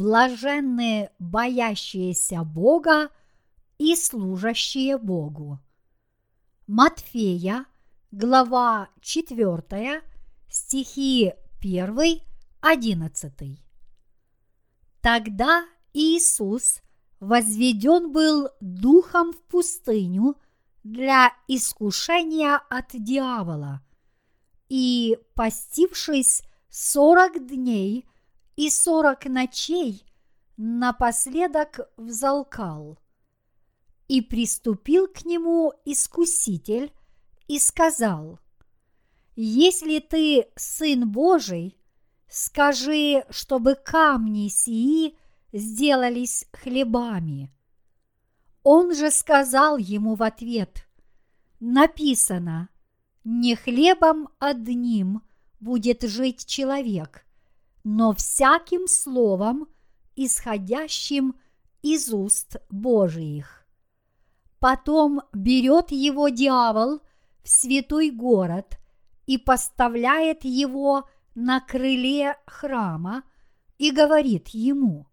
блаженные боящиеся Бога и служащие Богу. Матфея, глава 4, стихи 1, 11. Тогда Иисус возведен был духом в пустыню для искушения от дьявола, и, постившись сорок дней и сорок ночей, напоследок взалкал. И приступил к нему искуситель и сказал, «Если ты сын Божий, скажи, чтобы камни сии сделались хлебами». Он же сказал ему в ответ, написано, не хлебом одним будет жить человек, но всяким словом, исходящим из уст Божиих. Потом берет его дьявол в святой город и поставляет его на крыле храма и говорит ему,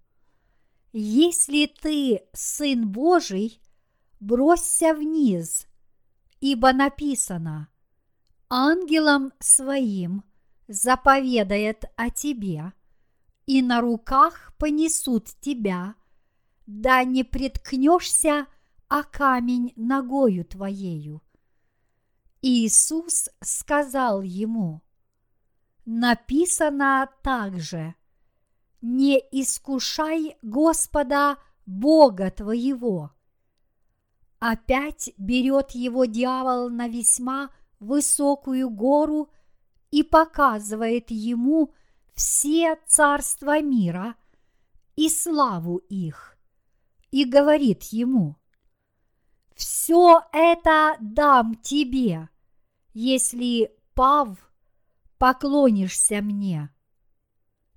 «Если ты сын Божий, бросься вниз, ибо написано, ангелам своим заповедает о тебе, и на руках понесут тебя, да не преткнешься о камень ногою твоею. Иисус сказал ему, написано также, не искушай Господа Бога твоего. Опять берет его дьявол на весьма высокую гору и показывает ему все царства мира и славу их, и говорит ему, «Все это дам тебе, если, пав, поклонишься мне».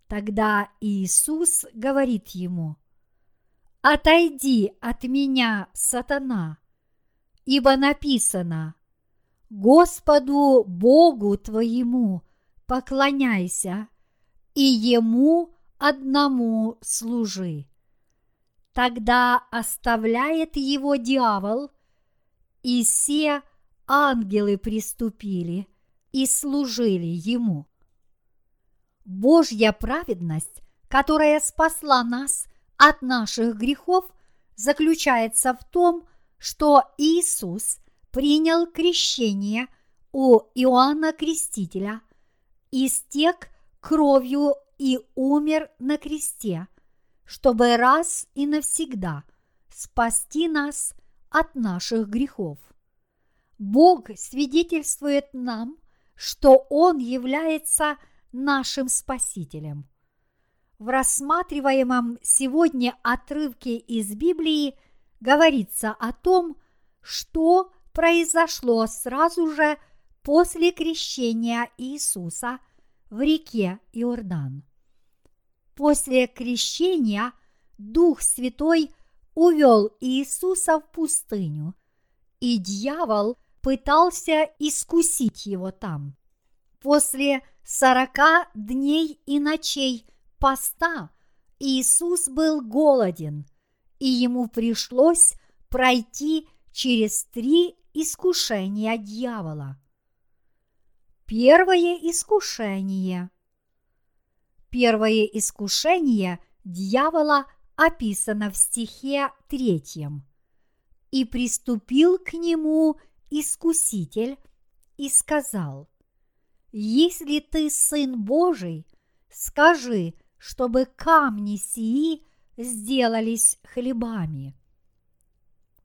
Тогда Иисус говорит ему, «Отойди от меня, сатана, ибо написано, Господу Богу твоему поклоняйся и Ему одному служи. Тогда оставляет его дьявол, и все ангелы приступили и служили ему. Божья праведность, которая спасла нас от наших грехов, заключается в том, что Иисус принял крещение у Иоанна Крестителя, истек кровью и умер на кресте, чтобы раз и навсегда спасти нас от наших грехов. Бог свидетельствует нам, что Он является нашим Спасителем. В рассматриваемом сегодня отрывке из Библии говорится о том, что произошло сразу же после крещения Иисуса в реке Иордан. После крещения Дух Святой увел Иисуса в пустыню, и дьявол пытался искусить его там. После сорока дней и ночей поста Иисус был голоден, и ему пришлось пройти через три искушения дьявола. Первое искушение. Первое искушение дьявола описано в стихе третьем. И приступил к нему искуситель и сказал, «Если ты сын Божий, скажи, чтобы камни сии сделались хлебами».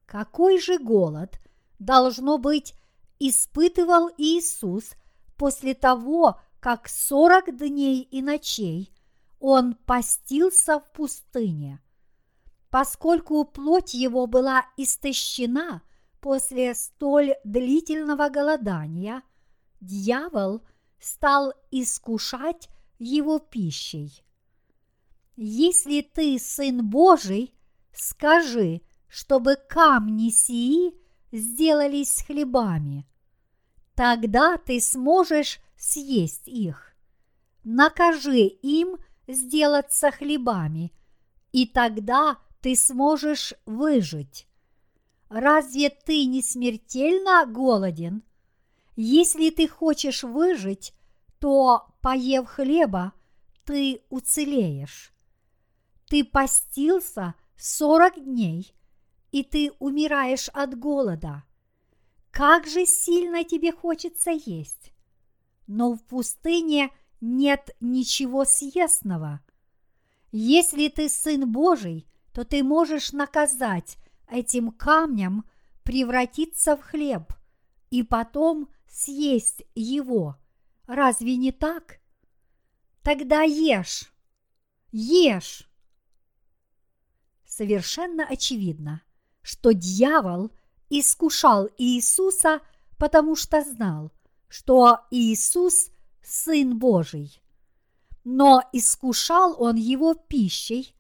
Какой же голод, должно быть, испытывал Иисус после того, как сорок дней и ночей он постился в пустыне. Поскольку плоть его была истощена после столь длительного голодания, дьявол стал искушать его пищей. Если ты сын Божий, скажи, чтобы камни сии сделались хлебами. Тогда ты сможешь съесть их. Накажи им сделаться хлебами, и тогда ты сможешь выжить. Разве ты не смертельно голоден? Если ты хочешь выжить, то, поев хлеба, ты уцелеешь. Ты постился сорок дней, и ты умираешь от голода. Как же сильно тебе хочется есть! Но в пустыне нет ничего съестного. Если ты сын Божий, то ты можешь наказать этим камням превратиться в хлеб и потом съесть его. Разве не так? Тогда ешь, ешь. Совершенно очевидно, что дьявол искушал Иисуса, потому что знал, что Иисус – Сын Божий. Но искушал он его пищей,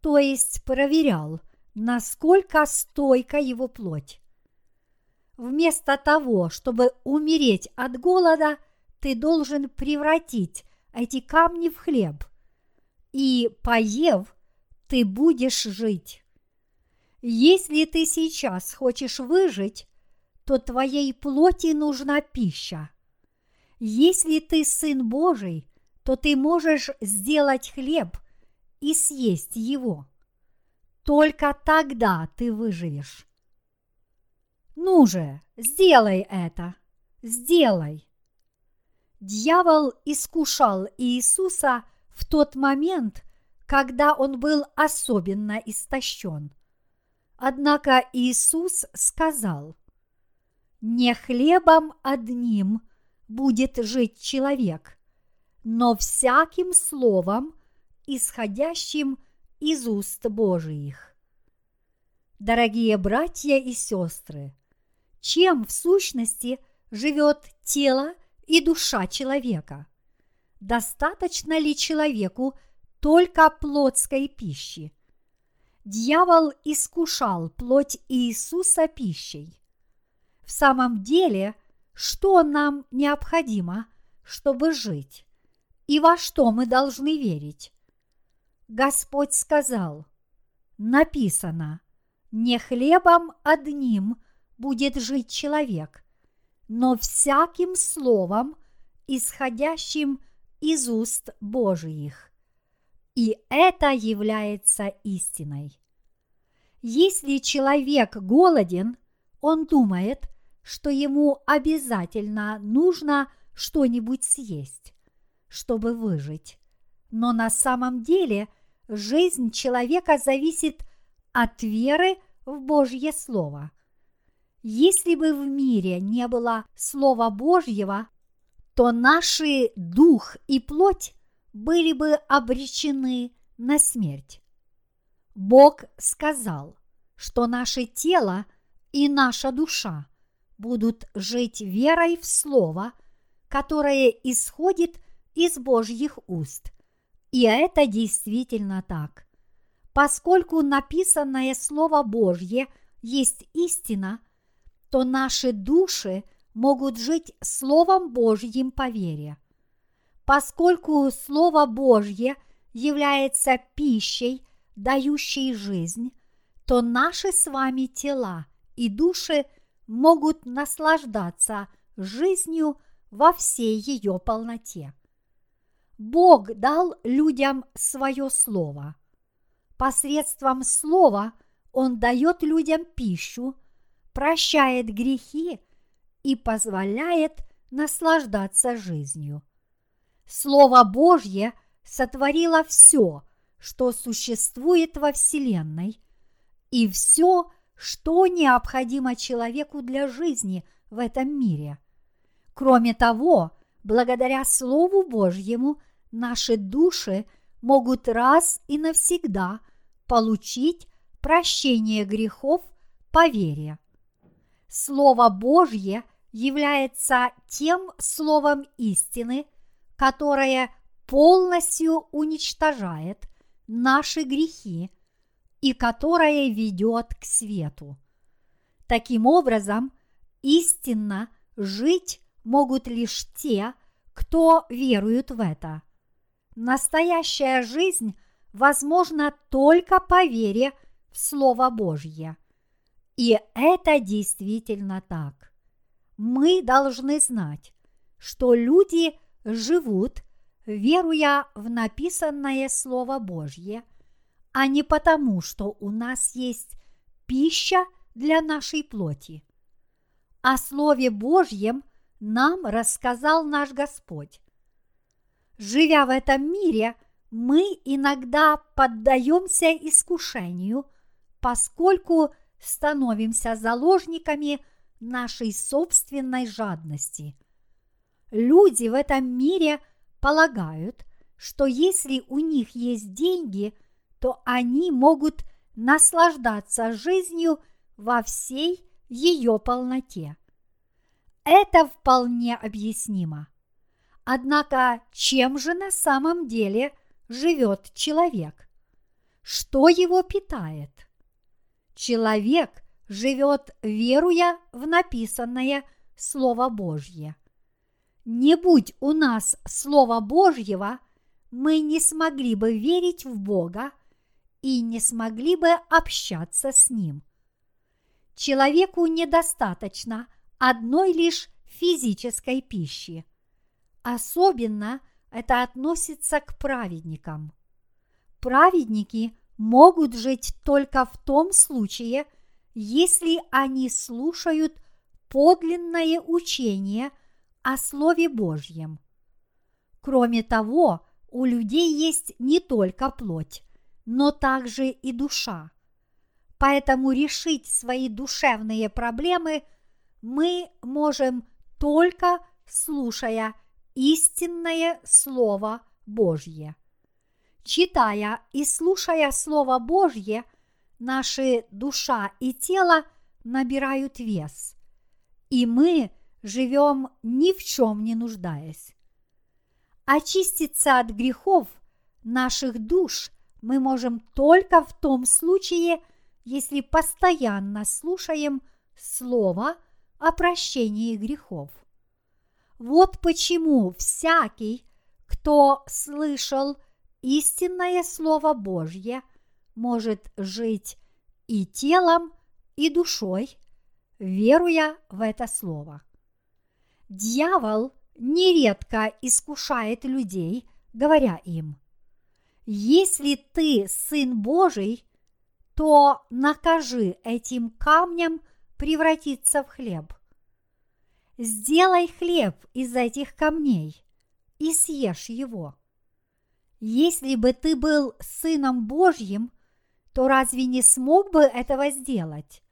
то есть проверял, насколько стойка его плоть. Вместо того, чтобы умереть от голода, ты должен превратить эти камни в хлеб. И, поев, ты будешь жить. Если ты сейчас хочешь выжить, то твоей плоти нужна пища. Если ты сын Божий, то ты можешь сделать хлеб и съесть его. Только тогда ты выживешь. Ну же, сделай это, сделай. Дьявол искушал Иисуса в тот момент, когда он был особенно истощен. Однако Иисус сказал, «Не хлебом одним будет жить человек, но всяким словом, исходящим из уст Божиих». Дорогие братья и сестры, чем в сущности живет тело и душа человека? Достаточно ли человеку только плотской пищи? Дьявол искушал плоть Иисуса пищей. В самом деле, что нам необходимо, чтобы жить? И во что мы должны верить? Господь сказал, написано, не хлебом одним будет жить человек, но всяким словом, исходящим из уст Божиих. И это является истиной. Если человек голоден, он думает, что ему обязательно нужно что-нибудь съесть, чтобы выжить. Но на самом деле жизнь человека зависит от веры в Божье Слово – если бы в мире не было Слова Божьего, то наши дух и плоть были бы обречены на смерть. Бог сказал, что наше тело и наша душа будут жить верой в Слово, которое исходит из Божьих уст. И это действительно так. Поскольку написанное Слово Божье есть истина – то наши души могут жить Словом Божьим по вере. Поскольку Слово Божье является пищей, дающей жизнь, то наши с вами тела и души могут наслаждаться жизнью во всей ее полноте. Бог дал людям свое слово. Посредством слова Он дает людям пищу, прощает грехи и позволяет наслаждаться жизнью. Слово Божье сотворило все, что существует во Вселенной, и все, что необходимо человеку для жизни в этом мире. Кроме того, благодаря Слову Божьему наши души могут раз и навсегда получить прощение грехов по вере. Слово Божье является тем словом истины, которое полностью уничтожает наши грехи и которое ведет к свету. Таким образом, истинно жить могут лишь те, кто верует в это. Настоящая жизнь возможно только по вере в Слово Божье. И это действительно так. Мы должны знать, что люди живут, веруя в написанное Слово Божье, а не потому, что у нас есть пища для нашей плоти. О Слове Божьем нам рассказал наш Господь. Живя в этом мире, мы иногда поддаемся искушению, поскольку становимся заложниками нашей собственной жадности. Люди в этом мире полагают, что если у них есть деньги, то они могут наслаждаться жизнью во всей ее полноте. Это вполне объяснимо. Однако чем же на самом деле живет человек? Что его питает? Человек живет, веруя в написанное Слово Божье. Не будь у нас Слова Божьего, мы не смогли бы верить в Бога и не смогли бы общаться с Ним. Человеку недостаточно одной лишь физической пищи. Особенно это относится к праведникам. Праведники могут жить только в том случае, если они слушают подлинное учение о Слове Божьем. Кроме того, у людей есть не только плоть, но также и душа. Поэтому решить свои душевные проблемы мы можем только слушая истинное Слово Божье. Читая и слушая Слово Божье, наши душа и тело набирают вес, и мы живем ни в чем не нуждаясь. Очиститься от грехов наших душ мы можем только в том случае, если постоянно слушаем Слово о прощении грехов. Вот почему всякий, кто слышал истинное Слово Божье, может жить и телом, и душой, веруя в это Слово. Дьявол нередко искушает людей, говоря им, если ты сын Божий, то накажи этим камням превратиться в хлеб – сделай хлеб из этих камней и съешь его. Если бы ты был сыном Божьим, то разве не смог бы этого сделать?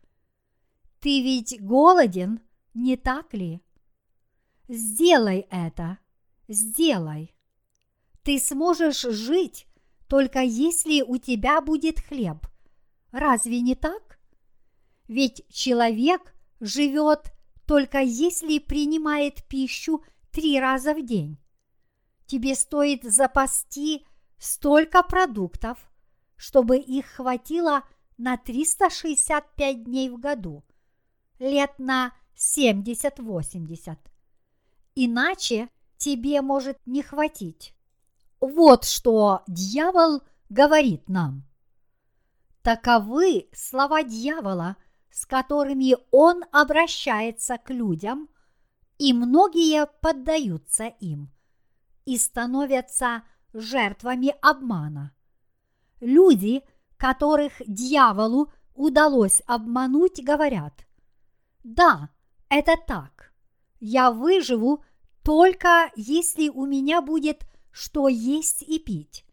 Ты ведь голоден, не так ли? Сделай это, сделай. Ты сможешь жить, только если у тебя будет хлеб. Разве не так? Ведь человек живет только если принимает пищу три раза в день. Тебе стоит запасти столько продуктов, чтобы их хватило на 365 дней в году, лет на 70-80. Иначе тебе может не хватить. Вот что дьявол говорит нам. Таковы слова дьявола – с которыми он обращается к людям, и многие поддаются им и становятся жертвами обмана. Люди, которых дьяволу удалось обмануть, говорят, да, это так, я выживу только если у меня будет что есть и пить.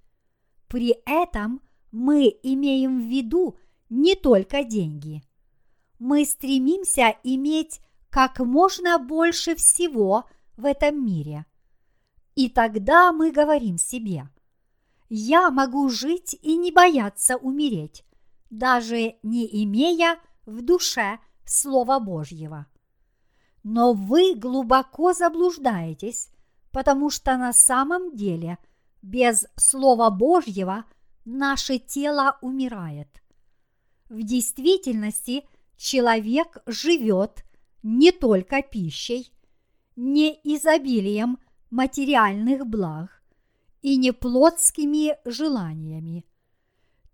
При этом мы имеем в виду не только деньги – мы стремимся иметь как можно больше всего в этом мире. И тогда мы говорим себе, я могу жить и не бояться умереть, даже не имея в душе Слова Божьего. Но вы глубоко заблуждаетесь, потому что на самом деле без Слова Божьего наше тело умирает. В действительности – человек живет не только пищей, не изобилием материальных благ и не плотскими желаниями.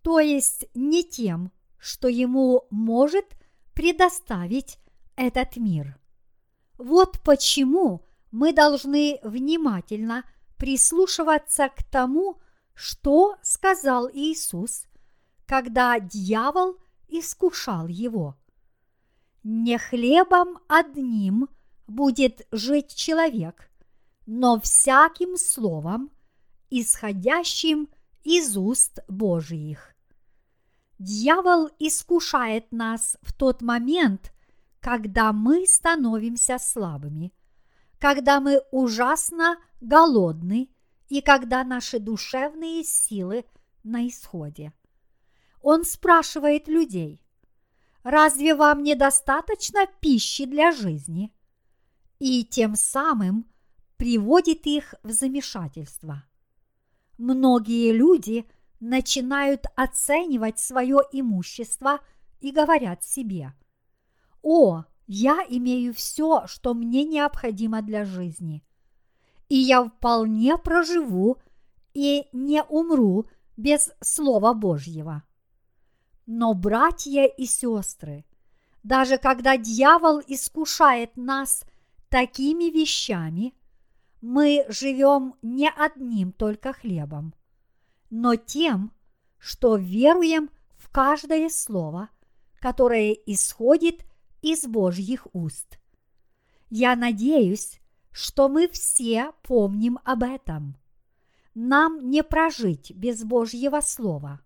то есть не тем, что ему может предоставить этот мир. Вот почему мы должны внимательно прислушиваться к тому, что сказал Иисус, когда дьявол искушал его. Не хлебом одним будет жить человек, но всяким словом, исходящим из уст Божиих. Дьявол искушает нас в тот момент, когда мы становимся слабыми, когда мы ужасно голодны и когда наши душевные силы на исходе. Он спрашивает людей, разве вам недостаточно пищи для жизни? И тем самым приводит их в замешательство. Многие люди начинают оценивать свое имущество и говорят себе, «О, я имею все, что мне необходимо для жизни, и я вполне проживу и не умру без Слова Божьего». Но, братья и сестры, даже когда дьявол искушает нас такими вещами – мы живем не одним только хлебом, но тем, что веруем в каждое слово, которое исходит из Божьих уст. Я надеюсь, что мы все помним об этом. Нам не прожить без Божьего Слова.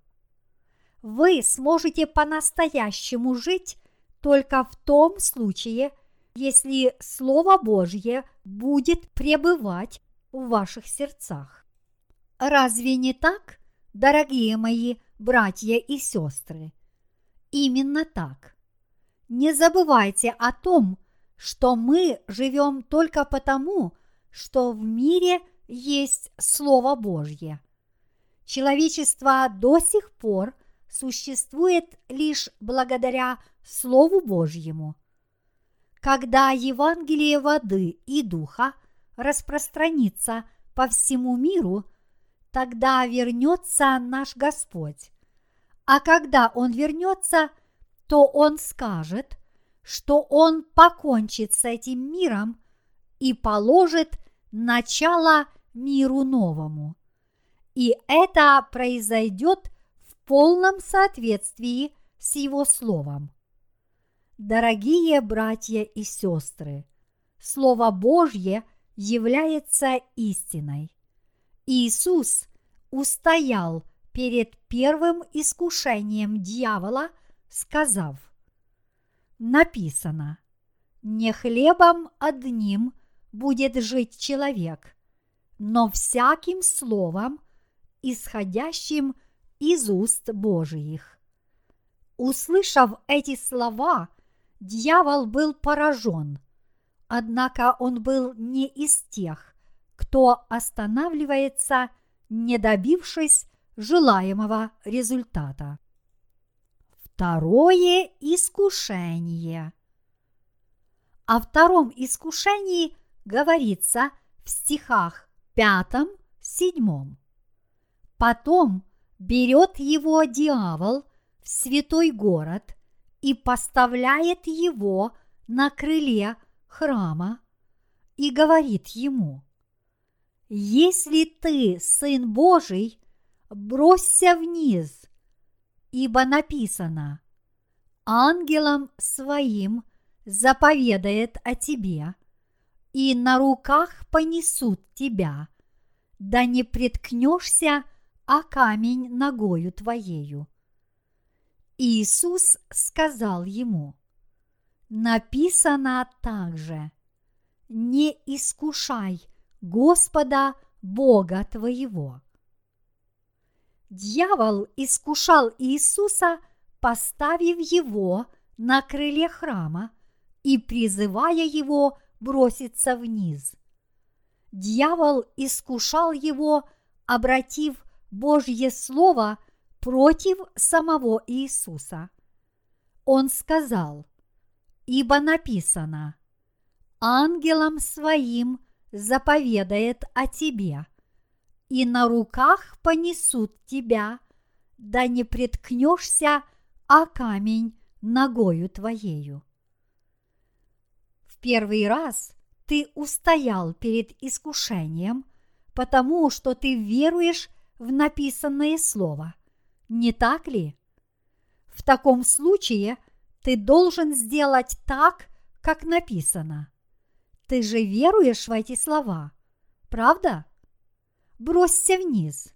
Вы сможете по-настоящему жить только в том случае, если Слово Божье будет пребывать в ваших сердцах. Разве не так, дорогие мои братья и сестры? Именно так. Не забывайте о том, что мы живем только потому, что в мире есть Слово Божье. Человечество до сих пор существует лишь благодаря Слову Божьему – когда Евангелие воды и духа распространится по всему миру, тогда вернется наш Господь. А когда Он вернется, то Он скажет, что Он покончит с этим миром и положит начало миру новому. И это произойдет в полном соответствии с Его Словом. Дорогие братья и сестры, Слово Божье является истиной. Иисус устоял перед первым искушением дьявола, сказав, написано, не хлебом одним будет жить человек, но всяким словом, исходящим из уст Божиих. Услышав эти слова – дьявол был поражен, однако он был не из тех, кто останавливается, не добившись желаемого результата. Второе искушение. О втором искушении говорится в стихах пятом-седьмом. Потом берет его дьявол в святой город – и поставляет его на крыле храма и говорит ему, «Если ты сын Божий, бросься вниз, ибо написано, ангелам своим заповедает о тебе, и на руках понесут тебя, да не приткнешься о камень ногою твоею. Иисус сказал ему, написано также, не искушай Господа Бога твоего. Дьявол искушал Иисуса, поставив его на крыле храма и призывая его броситься вниз. Дьявол искушал его, обратив Божье Слово – против самого Иисуса. Он сказал, ибо написано, ангелам своим заповедает о тебе, и на руках понесут тебя, да не приткнешься, а камень ногою твоею. В первый раз ты устоял перед искушением, потому что ты веруешь в написанное слово, не так ли? В таком случае ты должен сделать так, как написано. Ты же веруешь в эти слова, правда? Бросься вниз.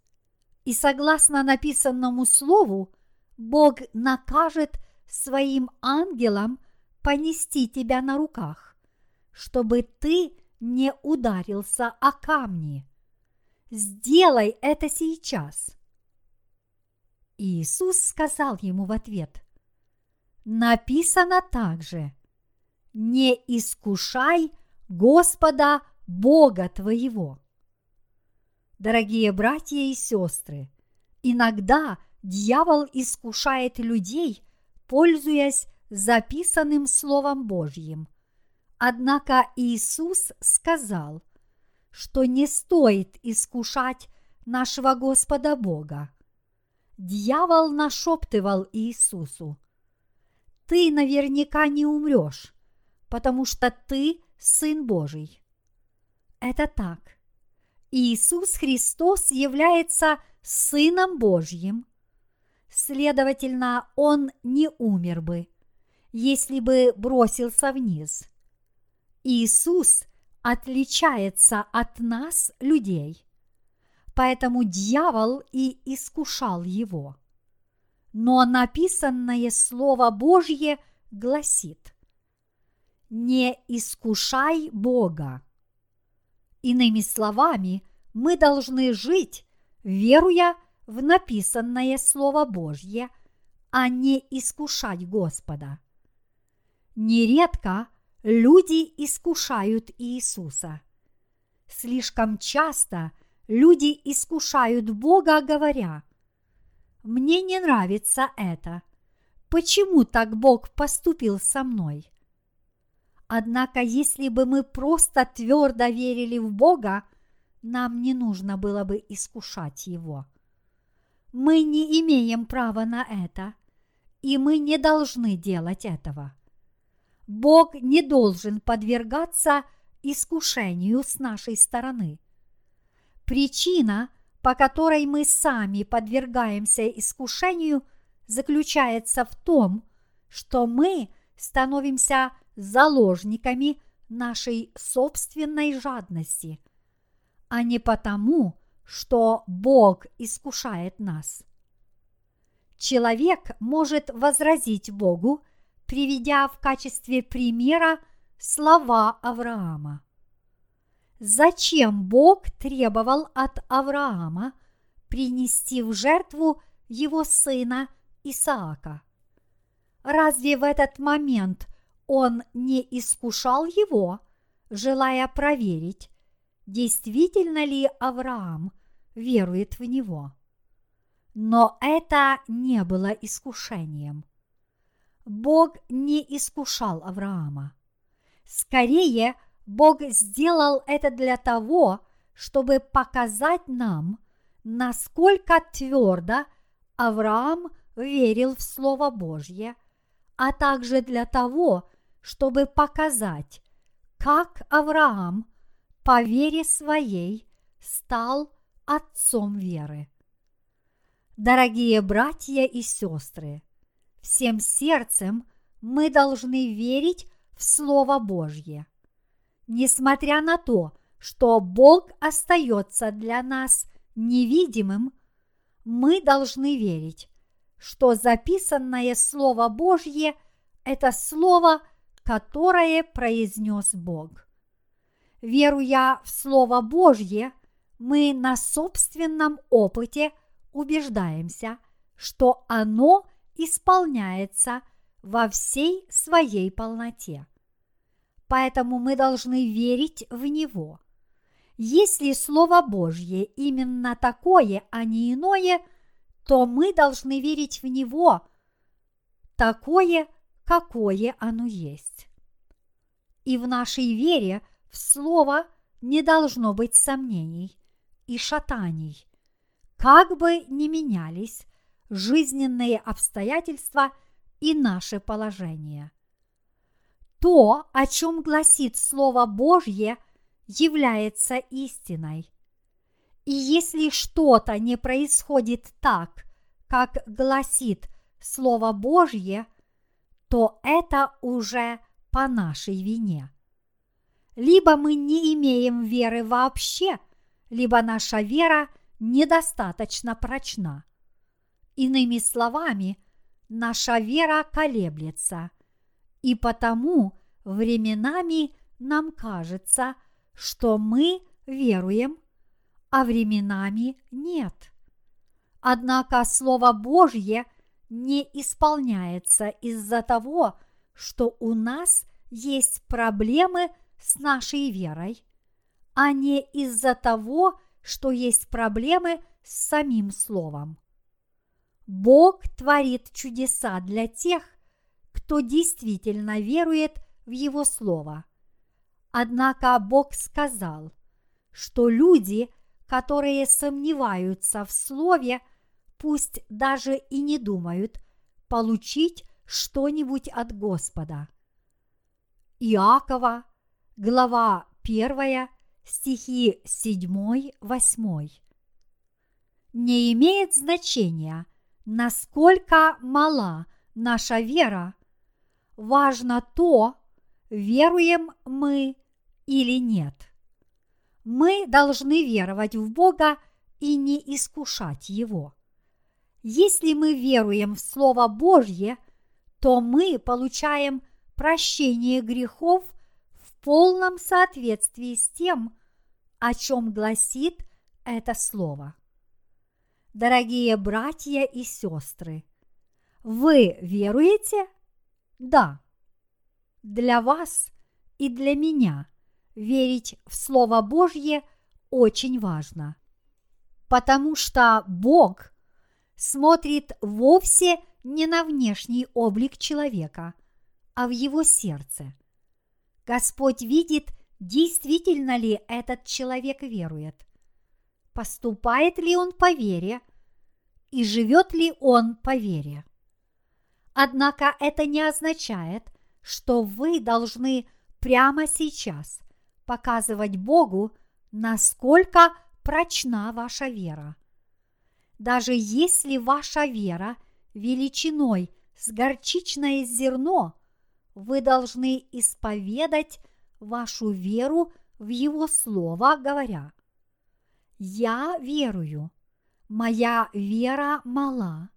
И согласно написанному слову, Бог накажет своим ангелам понести тебя на руках, чтобы ты не ударился о камни. Сделай это сейчас. Иисус сказал ему в ответ, написано также, не искушай Господа Бога твоего. Дорогие братья и сестры, иногда дьявол искушает людей, пользуясь записанным Словом Божьим. Однако Иисус сказал, что не стоит искушать нашего Господа Бога. Дьявол нашептывал Иисусу, «Ты наверняка не умрешь, потому что ты Сын Божий». Это так. Иисус Христос является Сыном Божьим. Следовательно, Он не умер бы, если бы бросился вниз. Иисус отличается от нас, людей. Поэтому дьявол и искушал его. Но написанное Слово Божье гласит «Не искушай Бога». Иными словами, мы должны жить, веруя в написанное Слово Божье, а не искушать Господа. Нередко люди искушают Иисуса. Слишком часто люди искушают Бога, говоря, «Мне не нравится это. Почему так Бог поступил со мной?» Однако, если бы мы просто твердо верили в Бога, нам не нужно было бы искушать Его. Мы не имеем права на это, и мы не должны делать этого. Бог не должен подвергаться искушению с нашей стороны. Причина, по которой мы сами подвергаемся искушению, заключается в том, что мы становимся заложниками нашей собственной жадности, а не потому, что Бог искушает нас. Человек может возразить Богу – приведя в качестве примера слова Авраама. Зачем Бог требовал от Авраама принести в жертву его сына Исаака? Разве в этот момент он не искушал его, желая проверить, действительно ли Авраам верует в него? Но это не было искушением – Бог не искушал Авраама. Скорее, Бог сделал это для того, чтобы показать нам, насколько твердо Авраам верил в Слово Божье, а также для того, чтобы показать, как Авраам по вере своей стал отцом веры. Дорогие братья и сестры, всем сердцем мы должны верить в Слово Божье. Несмотря на то, что Бог остается для нас невидимым, мы должны верить, что записанное Слово Божье – это Слово, которое произнес Бог. Веруя в Слово Божье, мы на собственном опыте убеждаемся, что оно исполняется во всей своей полноте. Поэтому мы должны верить в Него. Если Слово Божье именно такое, а не иное, то мы должны верить в Него такое, какое оно есть. И в нашей вере в Слово не должно быть сомнений и шатаний. Как бы ни менялись жизненные обстоятельства и наше положение. То, о чем гласит Слово Божье, является истиной. И если что-то не происходит так, как гласит Слово Божье, то это уже по нашей вине. Либо мы не имеем веры вообще, либо наша вера недостаточно прочна. Иными словами, наша вера колеблется, и потому временами нам кажется, что мы веруем, а временами нет. Однако Слово Божье не исполняется из-за того, что у нас есть проблемы с нашей верой, а не из-за того, что есть проблемы с самим Словом. Бог творит чудеса для тех, кто действительно верует в Его Слово. Однако Бог сказал, что люди, которые сомневаются в Слове, пусть даже и не думают получить что-нибудь от Господа. Иакова, глава 1, стихи 7-8. Не имеет значения, насколько мала наша вера, важно то, веруем мы или нет. Мы должны веровать в Бога и не искушать Его. Если мы веруем в Слово Божье, то мы получаем прощение грехов в полном соответствии с тем, о чем гласит это Слово. Дорогие братья и сестры, вы веруете? Да. Для вас и для меня верить в Слово Божье очень важно, потому что Бог смотрит вовсе не на внешний облик человека, а в его сердце. Господь видит, действительно ли этот человек верует – поступает ли он по вере и живет ли он по вере. Однако это не означает, что вы должны прямо сейчас показывать Богу, насколько прочна ваша вера. Даже если ваша вера величиной с горчичное зерно, вы должны исповедать вашу веру в Его Слово, говоря – я верую. Моя вера мала,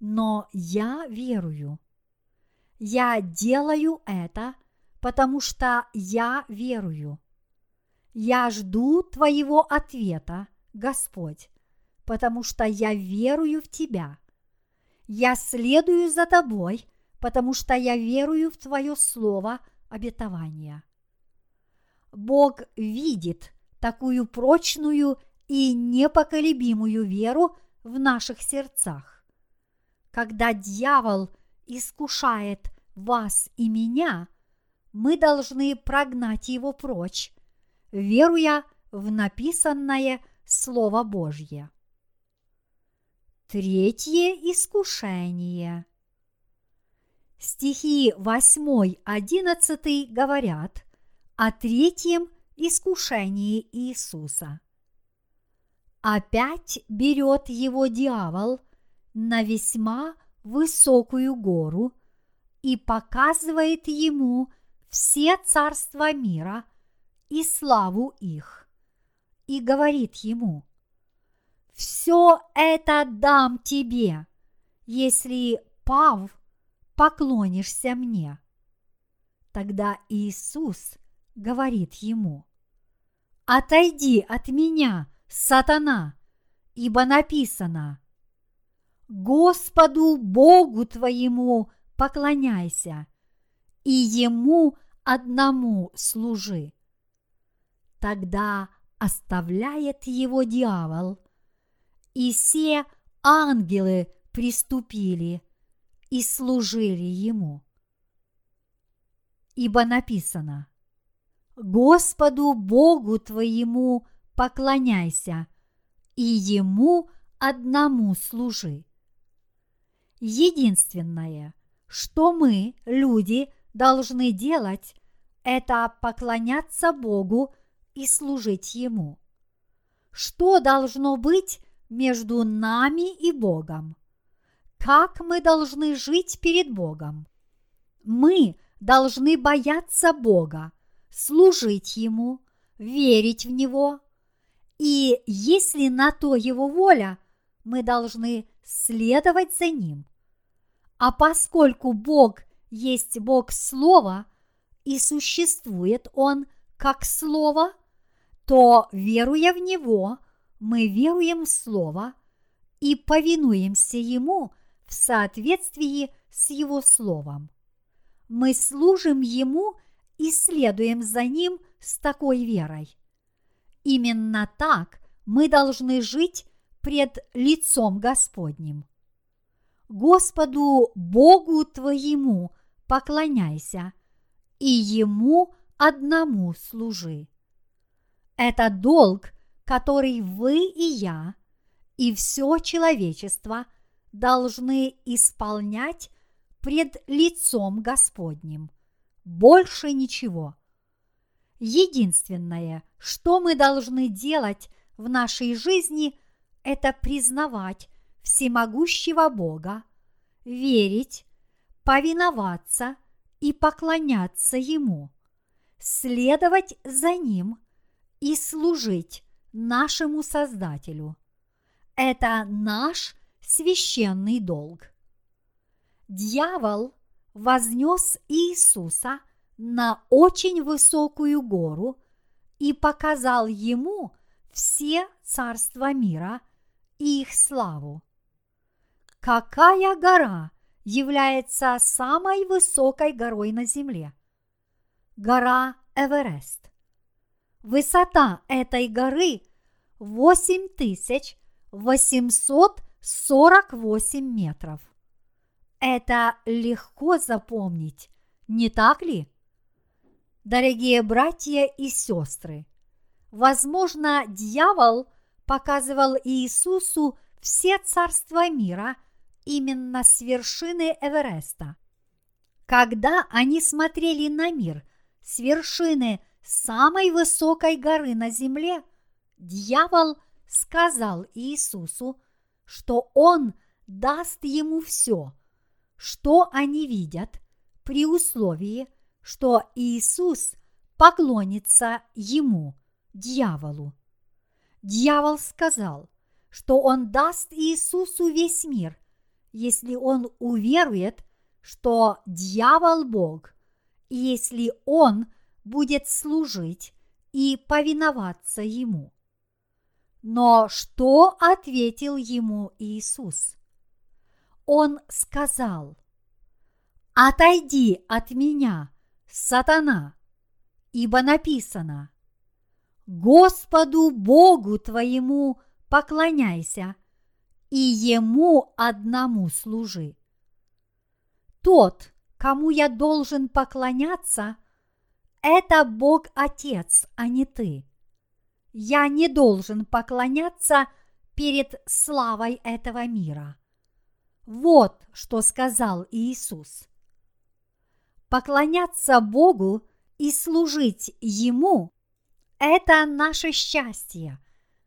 но я верую. Я делаю это, потому что я верую. Я жду Твоего ответа, Господь, потому что я верую в Тебя. Я следую за Тобой, потому что я верую в Твое Слово обетования. Бог видит такую прочную и непоколебимую веру в наших сердцах. Когда дьявол искушает вас и меня, мы должны прогнать его прочь, веруя в написанное Слово Божье. Третье искушение. Стихи 8-11 говорят о третьем искушении Иисуса – Опять берет его дьявол на весьма высокую гору и показывает ему все царства мира и славу их, и говорит ему, «Все это дам тебе, если, пав, поклонишься мне». Тогда Иисус говорит ему, «Отойди от меня, сатана, ибо написано Господу Богу твоему поклоняйся, и Ему одному служи. Тогда оставляет его дьявол, и все ангелы приступили и служили ему. Ибо написано, Господу Богу твоему поклоняйся, и Ему одному служи. Единственное, что мы, люди, должны делать, это поклоняться Богу и служить Ему. Что должно быть между нами и Богом? Как мы должны жить перед Богом? Мы должны бояться Бога, служить Ему, верить в Него. И если на то Его воля, мы должны следовать за Ним. А поскольку Бог есть Бог Слова и существует Он как Слово, то, веруя в Него, мы веруем в Слово и повинуемся Ему в соответствии с Его Словом. Мы служим Ему и следуем за Ним с такой верой. Именно так мы должны жить пред лицом Господним. Господу Богу твоему поклоняйся, и Ему одному служи. Это долг, который вы и я, и все человечество должны исполнять пред лицом Господним. Больше ничего. Единственное, что мы должны делать в нашей жизни, это признавать всемогущего Бога, верить, повиноваться и поклоняться Ему, следовать за Ним и служить нашему Создателю. Это наш священный долг. Дьявол вознес Иисуса на очень высокую гору и показал ему все царства мира и их славу. Какая гора является самой высокой горой на Земле? Гора Эверест. Высота этой горы 8848 метров. Это легко запомнить, не так ли? Дорогие братья и сестры, возможно, дьявол показывал Иисусу все царства мира – именно с вершины Эвереста. Когда они смотрели на мир с вершины самой высокой горы на земле, дьявол сказал Иисусу, что он даст ему все, что они видят, при условии, что Иисус поклонится ему, дьяволу. Дьявол сказал, что он даст Иисусу весь мир, если он уверует, что дьявол Бог, и если он будет служить и повиноваться ему. Но что ответил ему Иисус? Он сказал, «Отойди от меня, сатана, ибо написано, Господу Богу твоему поклоняйся – и Ему одному служи. Тот, кому я должен поклоняться, это Бог Отец, а не ты. Я не должен поклоняться перед славой этого мира. Вот что сказал Иисус. Поклоняться Богу и служить Ему – это наше счастье,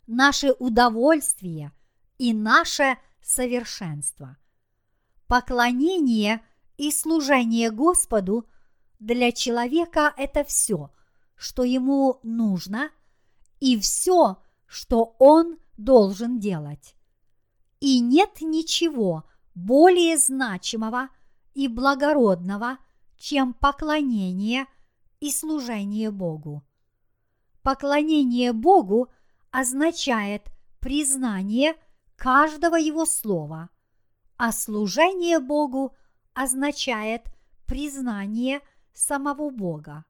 наше удовольствие – и наше совершенство. Поклонение и служение Господу для человека – это все, что ему нужно, и все, что он должен делать. И нет ничего более значимого и благородного, чем поклонение и служение Богу. Поклонение Богу означает признание – каждого его слова, а служение Богу означает признание самого Бога.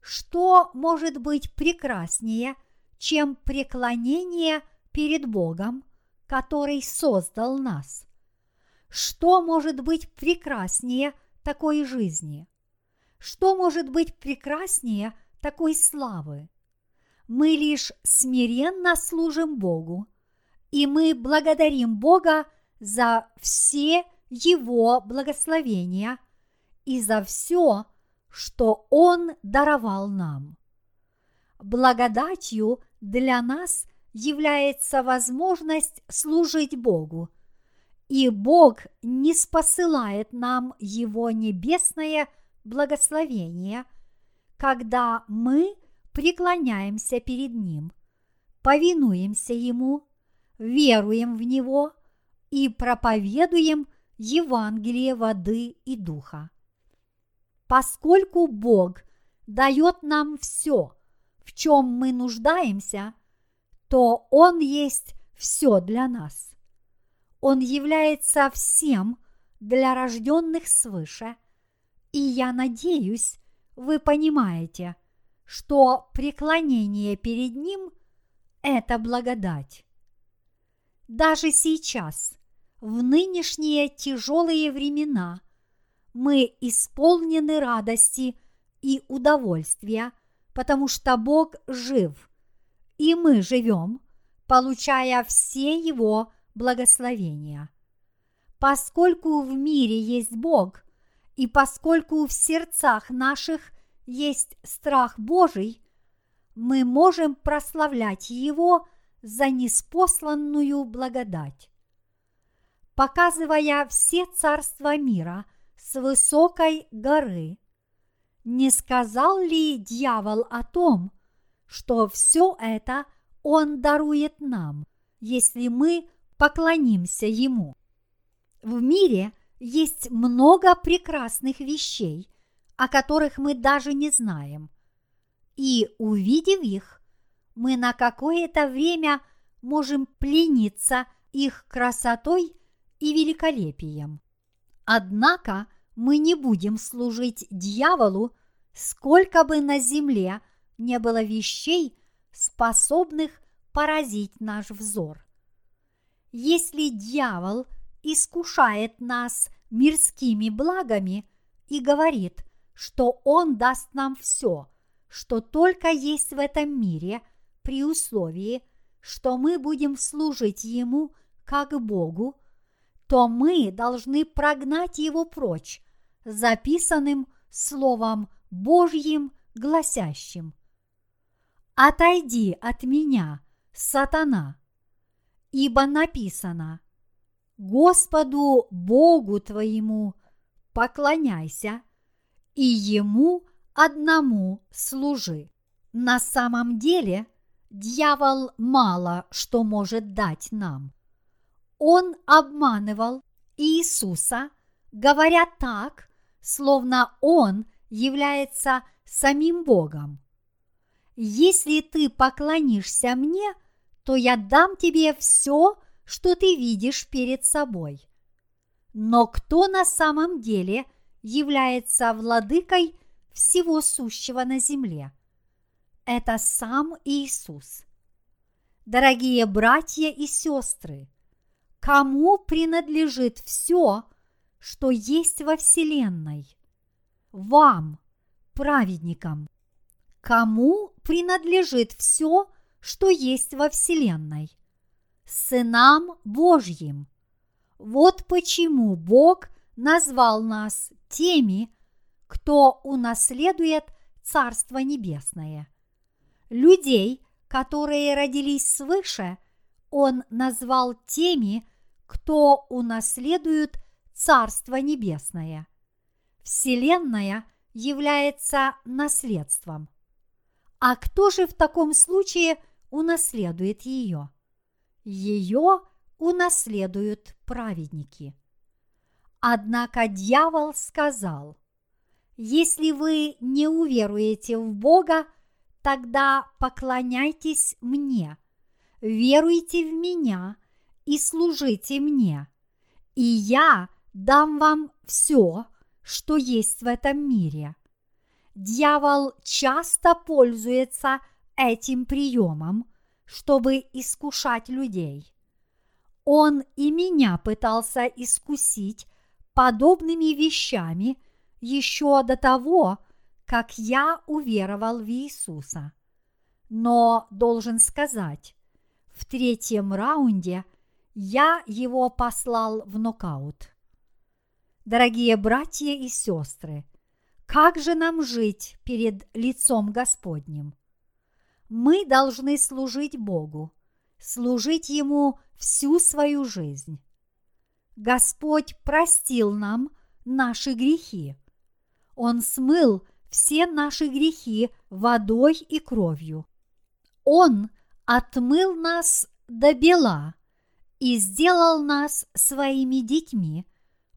Что может быть прекраснее, чем преклонение перед Богом, который создал нас? Что может быть прекраснее такой жизни? Что может быть прекраснее такой славы? Мы лишь смиренно служим Богу – и мы благодарим Бога за все Его благословения и за все, что Он даровал нам. Благодатью для нас является возможность служить Богу, и Бог не спосылает нам Его небесное благословение, когда мы преклоняемся перед Ним, повинуемся Ему, веруем в Него и проповедуем Евангелие воды и духа. Поскольку Бог дает нам все, в чем мы нуждаемся, то Он есть все для нас. Он является всем для рожденных свыше, и я надеюсь, вы понимаете, что преклонение перед Ним – это благодать. Даже сейчас, в нынешние тяжелые времена, мы исполнены радости и удовольствия, потому что Бог жив, и мы живем, получая все Его благословения. Поскольку в мире есть Бог, и поскольку в сердцах наших есть страх Божий, мы можем прославлять Его – за неспосланную благодать. Показывая все царства мира с высокой горы, не сказал ли дьявол о том, что все это он дарует нам, если мы поклонимся ему? В мире есть много прекрасных вещей, о которых мы даже не знаем. И увидев их, мы на какое-то время можем плениться их красотой и великолепием. Однако мы не будем служить дьяволу, сколько бы на земле не было вещей, способных поразить наш взор. Если дьявол искушает нас мирскими благами и говорит, что он даст нам все, что только есть в этом мире – при условии, что мы будем служить Ему как Богу, то мы должны прогнать его прочь записанным Словом Божьим, гласящим «Отойди от меня, сатана!» Ибо написано «Господу Богу твоему поклоняйся, и Ему одному служи». На самом деле – дьявол мало что может дать нам. Он обманывал Иисуса, говоря так, словно он является самим Богом. Если ты поклонишься мне, то я дам тебе все, что ты видишь перед собой. Но кто на самом деле является владыкой всего сущего на земле – это сам Иисус. Дорогие братья и сестры, кому принадлежит все, что есть во Вселенной? Вам, праведникам. Кому принадлежит все, что есть во Вселенной? Сынам Божьим. Вот почему Бог назвал нас теми, кто унаследует Царство Небесное – Людей, которые родились свыше, он назвал теми, кто унаследует Царство Небесное. Вселенная является наследством. А кто же в таком случае унаследует ее? Ее унаследуют праведники. Однако дьявол сказал, если вы не уверуете в Бога, тогда поклоняйтесь мне, веруйте в меня и служите мне, и я дам вам все, что есть в этом мире. Дьявол часто пользуется этим приемом, чтобы искушать людей. Он и меня пытался искусить подобными вещами еще до того, как я уверовал в Иисуса. Но должен сказать, в третьем раунде я его послал в нокаут. Дорогие братья и сестры, как же нам жить перед лицом Господним? Мы должны служить Богу, служить Ему всю свою жизнь. Господь простил нам наши грехи. Он смыл все наши грехи водой и кровью. Он отмыл нас до бела и сделал нас своими детьми,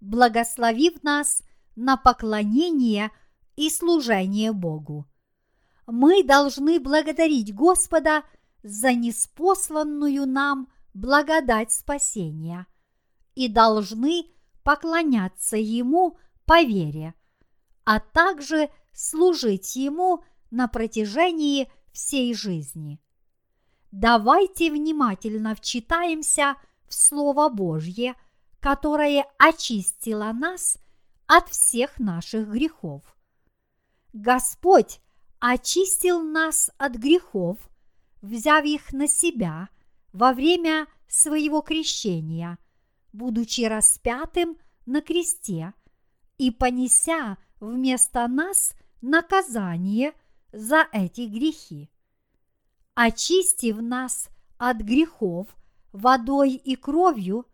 благословив нас на поклонение и служение Богу. Мы должны благодарить Господа за неспосланную нам благодать спасения и должны поклоняться Ему по вере, а также служить Ему на протяжении всей жизни. Давайте внимательно вчитаемся Слово Божье, которое очистило нас от всех наших грехов. Господь очистил нас от грехов, взяв их на себя во время своего крещения, будучи распятым на кресте и понеся вместо нас наказание за эти грехи. Очистив нас от грехов водой и кровью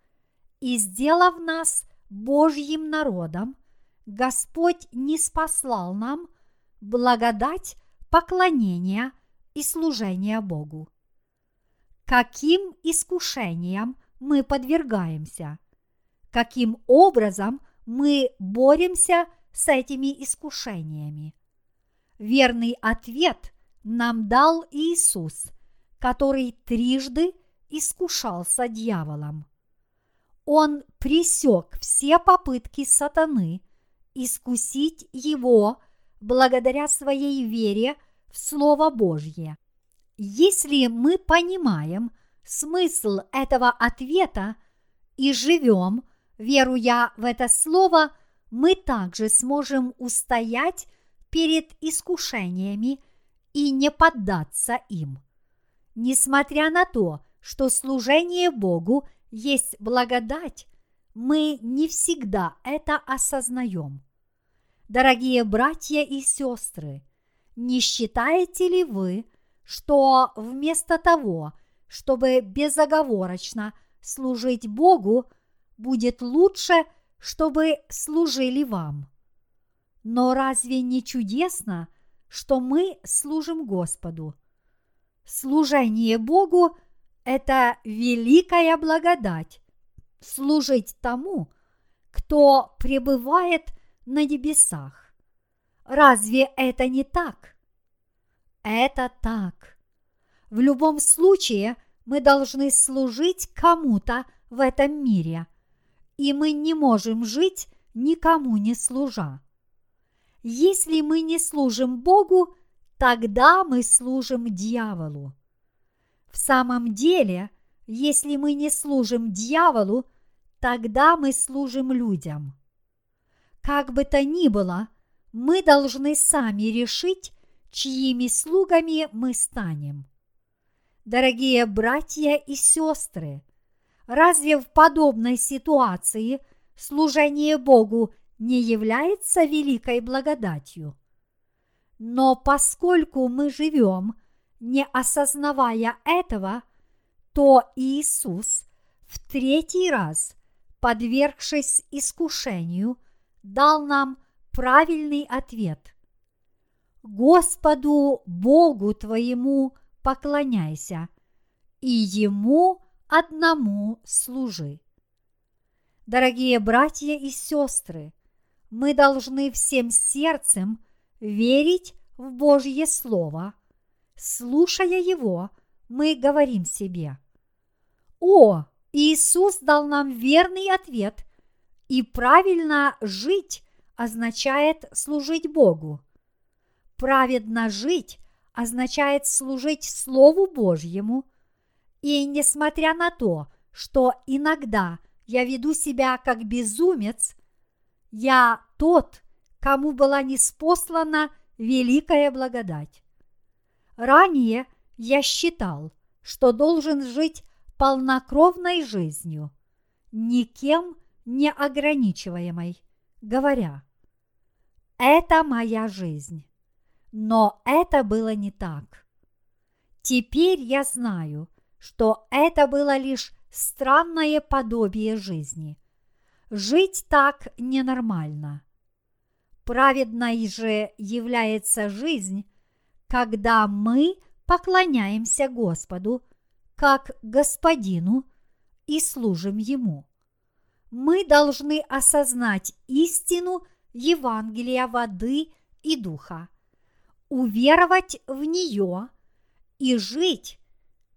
и сделав нас Божьим народом, Господь не спаслал нам благодать поклонения и служения Богу. Каким искушениям мы подвергаемся? Каким образом мы боремся с этими искушениями? Верный ответ нам дал Иисус, который трижды искушался дьяволом. Он пресек все попытки сатаны искусить его благодаря своей вере в Слово Божье. Если мы понимаем смысл этого ответа и живем, веруя в это Слово, мы также сможем устоять перед искушениями и не поддаться им. Несмотря на то, что служение Богу есть благодать, мы не всегда это осознаем. Дорогие братья и сестры, не считаете ли вы, что вместо того, чтобы безоговорочно служить Богу, будет лучше, чтобы служили вам? Но разве не чудесно, что мы служим Господу? Служение Богу – это великая благодать – служить тому, кто пребывает на небесах. Разве это не так? Это так. В любом случае мы должны служить кому-то в этом мире, и мы не можем жить никому не служа. Если мы не служим Богу, тогда мы служим дьяволу. В самом деле, если мы не служим дьяволу, тогда мы служим людям. Как бы то ни было, мы должны сами решить, чьими слугами мы станем. Дорогие братья и сестры, разве в подобной ситуации служение Богу не является великой благодатью? Но поскольку мы живем, не осознавая этого, то Иисус в третий раз, подвергшись искушению – дал нам правильный ответ. Господу Богу твоему поклоняйся, и Ему одному служи. Дорогие братья и сестры, мы должны всем сердцем верить в Божье Слово. Слушая его, мы говорим себе, «О, Иисус дал нам верный ответ и правильно жить означает служить Богу. Праведно жить означает служить Слову Божьему. И несмотря на то, что иногда я веду себя как безумец, я тот, кому была неспослана великая благодать. Ранее я считал, что должен жить полнокровной жизнью, никем неограничиваемой. говоря, «Это моя жизнь». Но это было не так. Теперь я знаю, что это было лишь странное подобие жизни. Жить так ненормально. Праведной же является жизнь, когда мы поклоняемся Господу как Господину и служим Ему. Мы должны осознать истину Евангелия воды и духа, уверовать в нее и жить,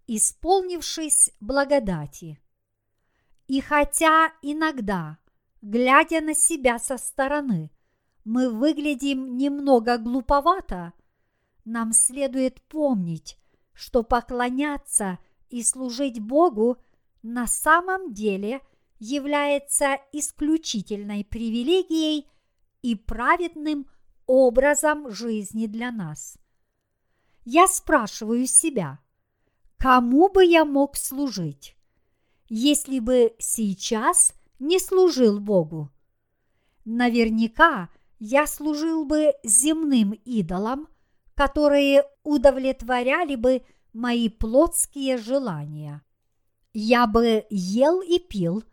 исполнившись благодати. И хотя иногда, глядя на себя со стороны, мы выглядим немного глуповато, нам следует помнить, что поклоняться и служить Богу на самом деле является исключительной привилегией и праведным образом жизни для нас. Я спрашиваю себя, кому бы я мог служить, если бы сейчас не служил Богу? Наверняка я служил бы земным идолам, которые удовлетворяли бы мои плотские желания. Я бы ел и пил,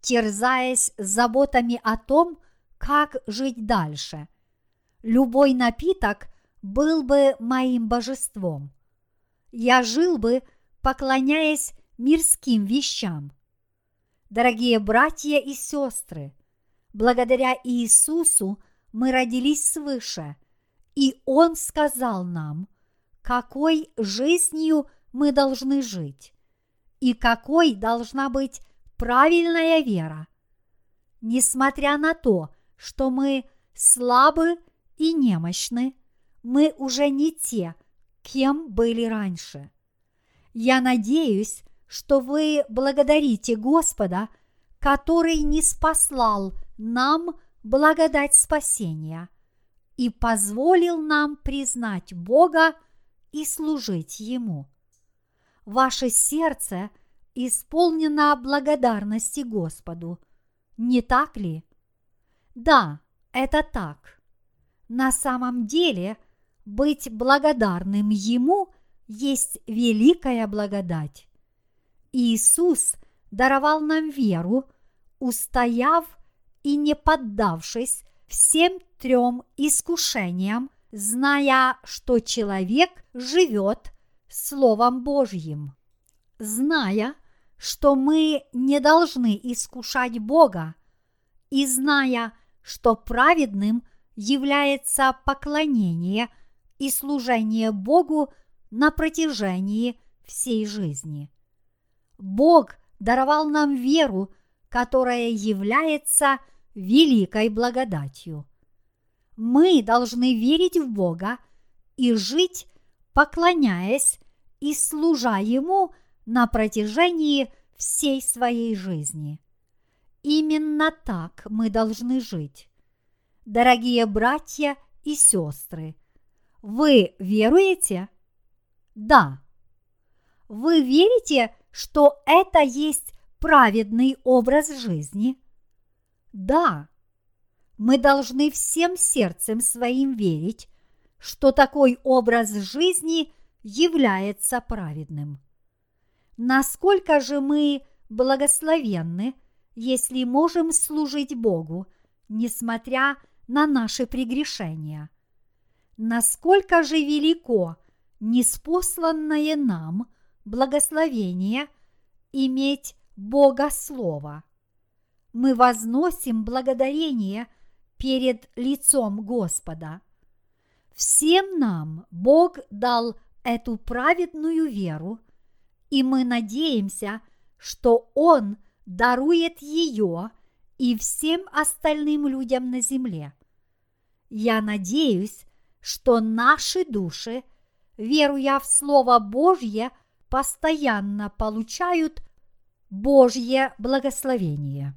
терзаясь заботами о том, как жить дальше. Любой напиток был бы моим божеством. Я жил бы, поклоняясь мирским вещам. Дорогие братья и сестры, благодаря Иисусу мы родились свыше, и Он сказал нам, какой жизнью мы должны жить и какой должна быть правильная вера. Несмотря на то, что мы слабы и немощны, мы уже не те, кем были раньше. Я надеюсь, что вы благодарите Господа, который не спаслал нам благодать спасения и позволил нам признать Бога и служить Ему. Ваше сердце исполнено благодарности Господу, не так ли? Да, это так. На самом деле, быть благодарным Ему есть великая благодать. Иисус даровал нам веру, устояв и не поддавшись всем трем искушениям, зная, что человек живет Словом Божьим, зная, что мы не должны искушать Бога, и зная, что праведным является поклонение и служение Богу на протяжении всей жизни. Бог даровал нам веру, которая является великой благодатью. Мы должны верить в Бога и жить, поклоняясь и служа Ему на протяжении всей своей жизни. Именно так мы должны жить. Дорогие братья и сестры, вы веруете? Да. Вы верите, что это есть праведный образ жизни? Да. Мы должны всем сердцем своим верить, что такой образ жизни является праведным. Насколько же мы благословенны, если можем служить Богу, несмотря на наши прегрешения. Насколько же велико неспосланное нам благословение иметь Бога Слова. Мы возносим благодарение перед лицом Господа. Всем нам Бог дал эту праведную веру, и мы надеемся, что Он дарует ее и всем остальным людям на земле. Я надеюсь, что наши души, веруя в Слово Божье, постоянно получают Божье благословение.